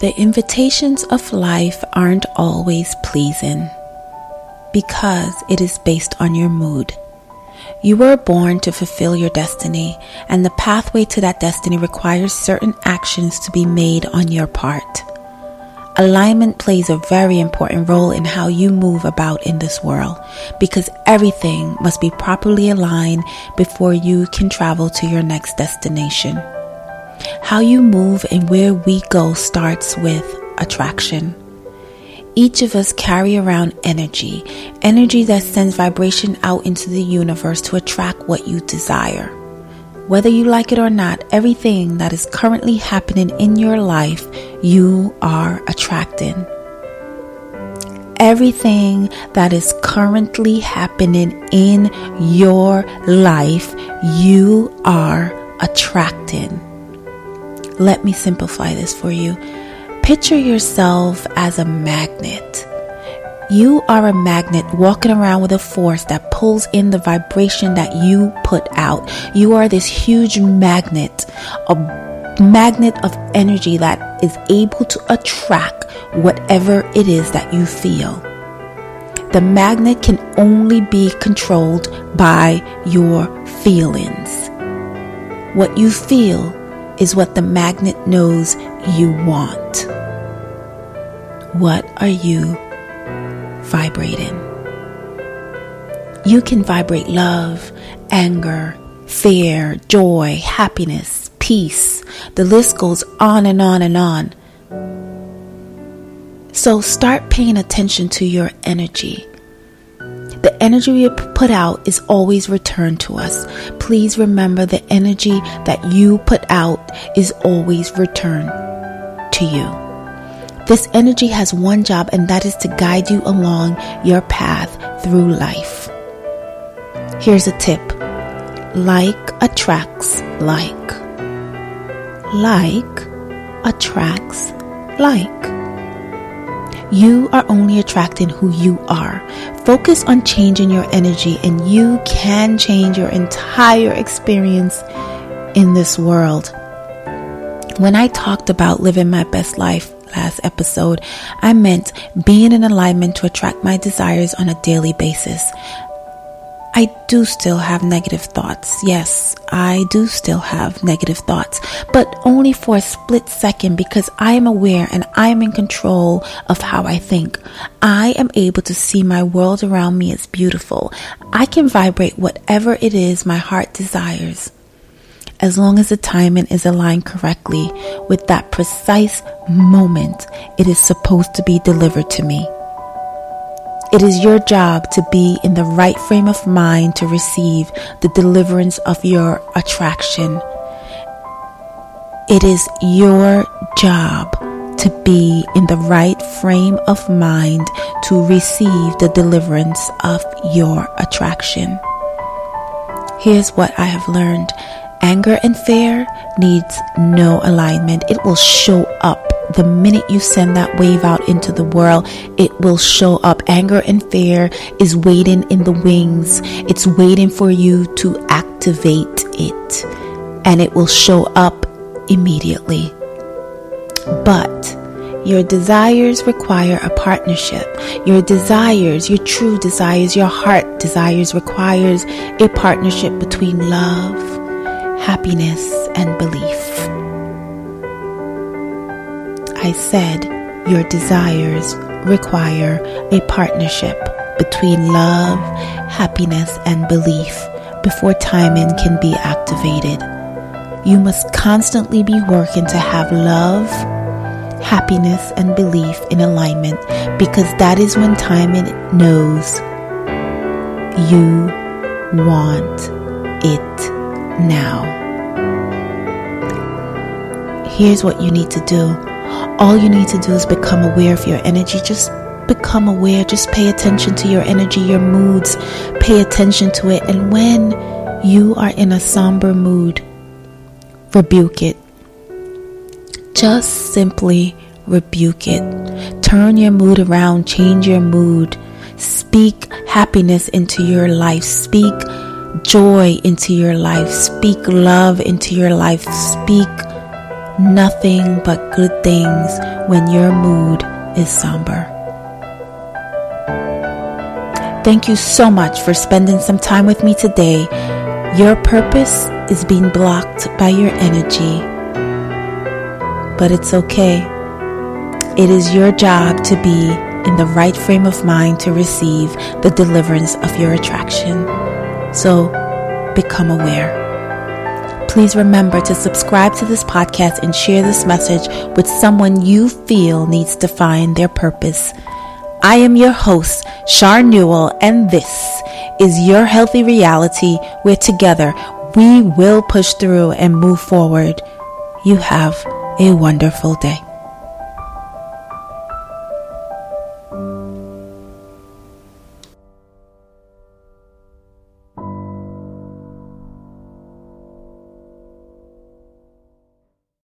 The invitations of life aren't always pleasing because it is based on your mood. You were born to fulfill your destiny, and the pathway to that destiny requires certain actions to be made on your part. Alignment plays a very important role in how you move about in this world because everything must be properly aligned before you can travel to your next destination. How you move and where we go starts with attraction. Each of us carry around energy, energy that sends vibration out into the universe to attract what you desire. Whether you like it or not, everything that is currently happening in your life, you are attracting. Everything that is currently happening in your life, you are attracting. Let me simplify this for you. Picture yourself as a magnet. You are a magnet walking around with a force that pulls in the vibration that you put out. You are this huge magnet, a magnet of energy that is able to attract whatever it is that you feel. The magnet can only be controlled by your feelings. What you feel is what the magnet knows you want. What are you vibrating? You can vibrate love, anger, fear, joy, happiness, peace. The list goes on and on and on. So start paying attention to your energy. The energy we put out is always returned to us. Please remember the energy that you put out is always returned to you. This energy has one job, and that is to guide you along your path through life. Here's a tip like attracts like. Like attracts like. You are only attracting who you are. Focus on changing your energy, and you can change your entire experience in this world. When I talked about living my best life last episode, I meant being in alignment to attract my desires on a daily basis. I do still have negative thoughts. Yes, I do still have negative thoughts, but only for a split second because I am aware and I am in control of how I think. I am able to see my world around me as beautiful. I can vibrate whatever it is my heart desires. As long as the timing is aligned correctly with that precise moment it is supposed to be delivered to me. It is your job to be in the right frame of mind to receive the deliverance of your attraction. It is your job to be in the right frame of mind to receive the deliverance of your attraction. Here's what I have learned anger and fear needs no alignment, it will show up the minute you send that wave out into the world, it will show up. Anger and fear is waiting in the wings. It's waiting for you to activate it and it will show up immediately. But your desires require a partnership. Your desires, your true desires, your heart desires requires a partnership between love, happiness, and belief. I said your desires require a partnership between love, happiness, and belief before timing can be activated. You must constantly be working to have love, happiness, and belief in alignment because that is when timing knows you want it now. Here's what you need to do all you need to do is become aware of your energy. Just become aware. Just pay attention to your energy, your moods. Pay attention to it. And when you are in a somber mood, rebuke it. Just simply rebuke it. Turn your mood around. Change your mood. Speak happiness into your life. Speak joy into your life. Speak love into your life. Speak nothing but good things when your mood is somber. Thank you so much for spending some time with me today. Your purpose is being blocked by your energy, but it's okay. It is your job to be in the right frame of mind to receive the deliverance of your attraction. So become aware. Please remember to subscribe to this podcast and share this message with someone you feel needs to find their purpose. I am your host, Char Newell, and this is your healthy reality where together we will push through and move forward. You have a wonderful day.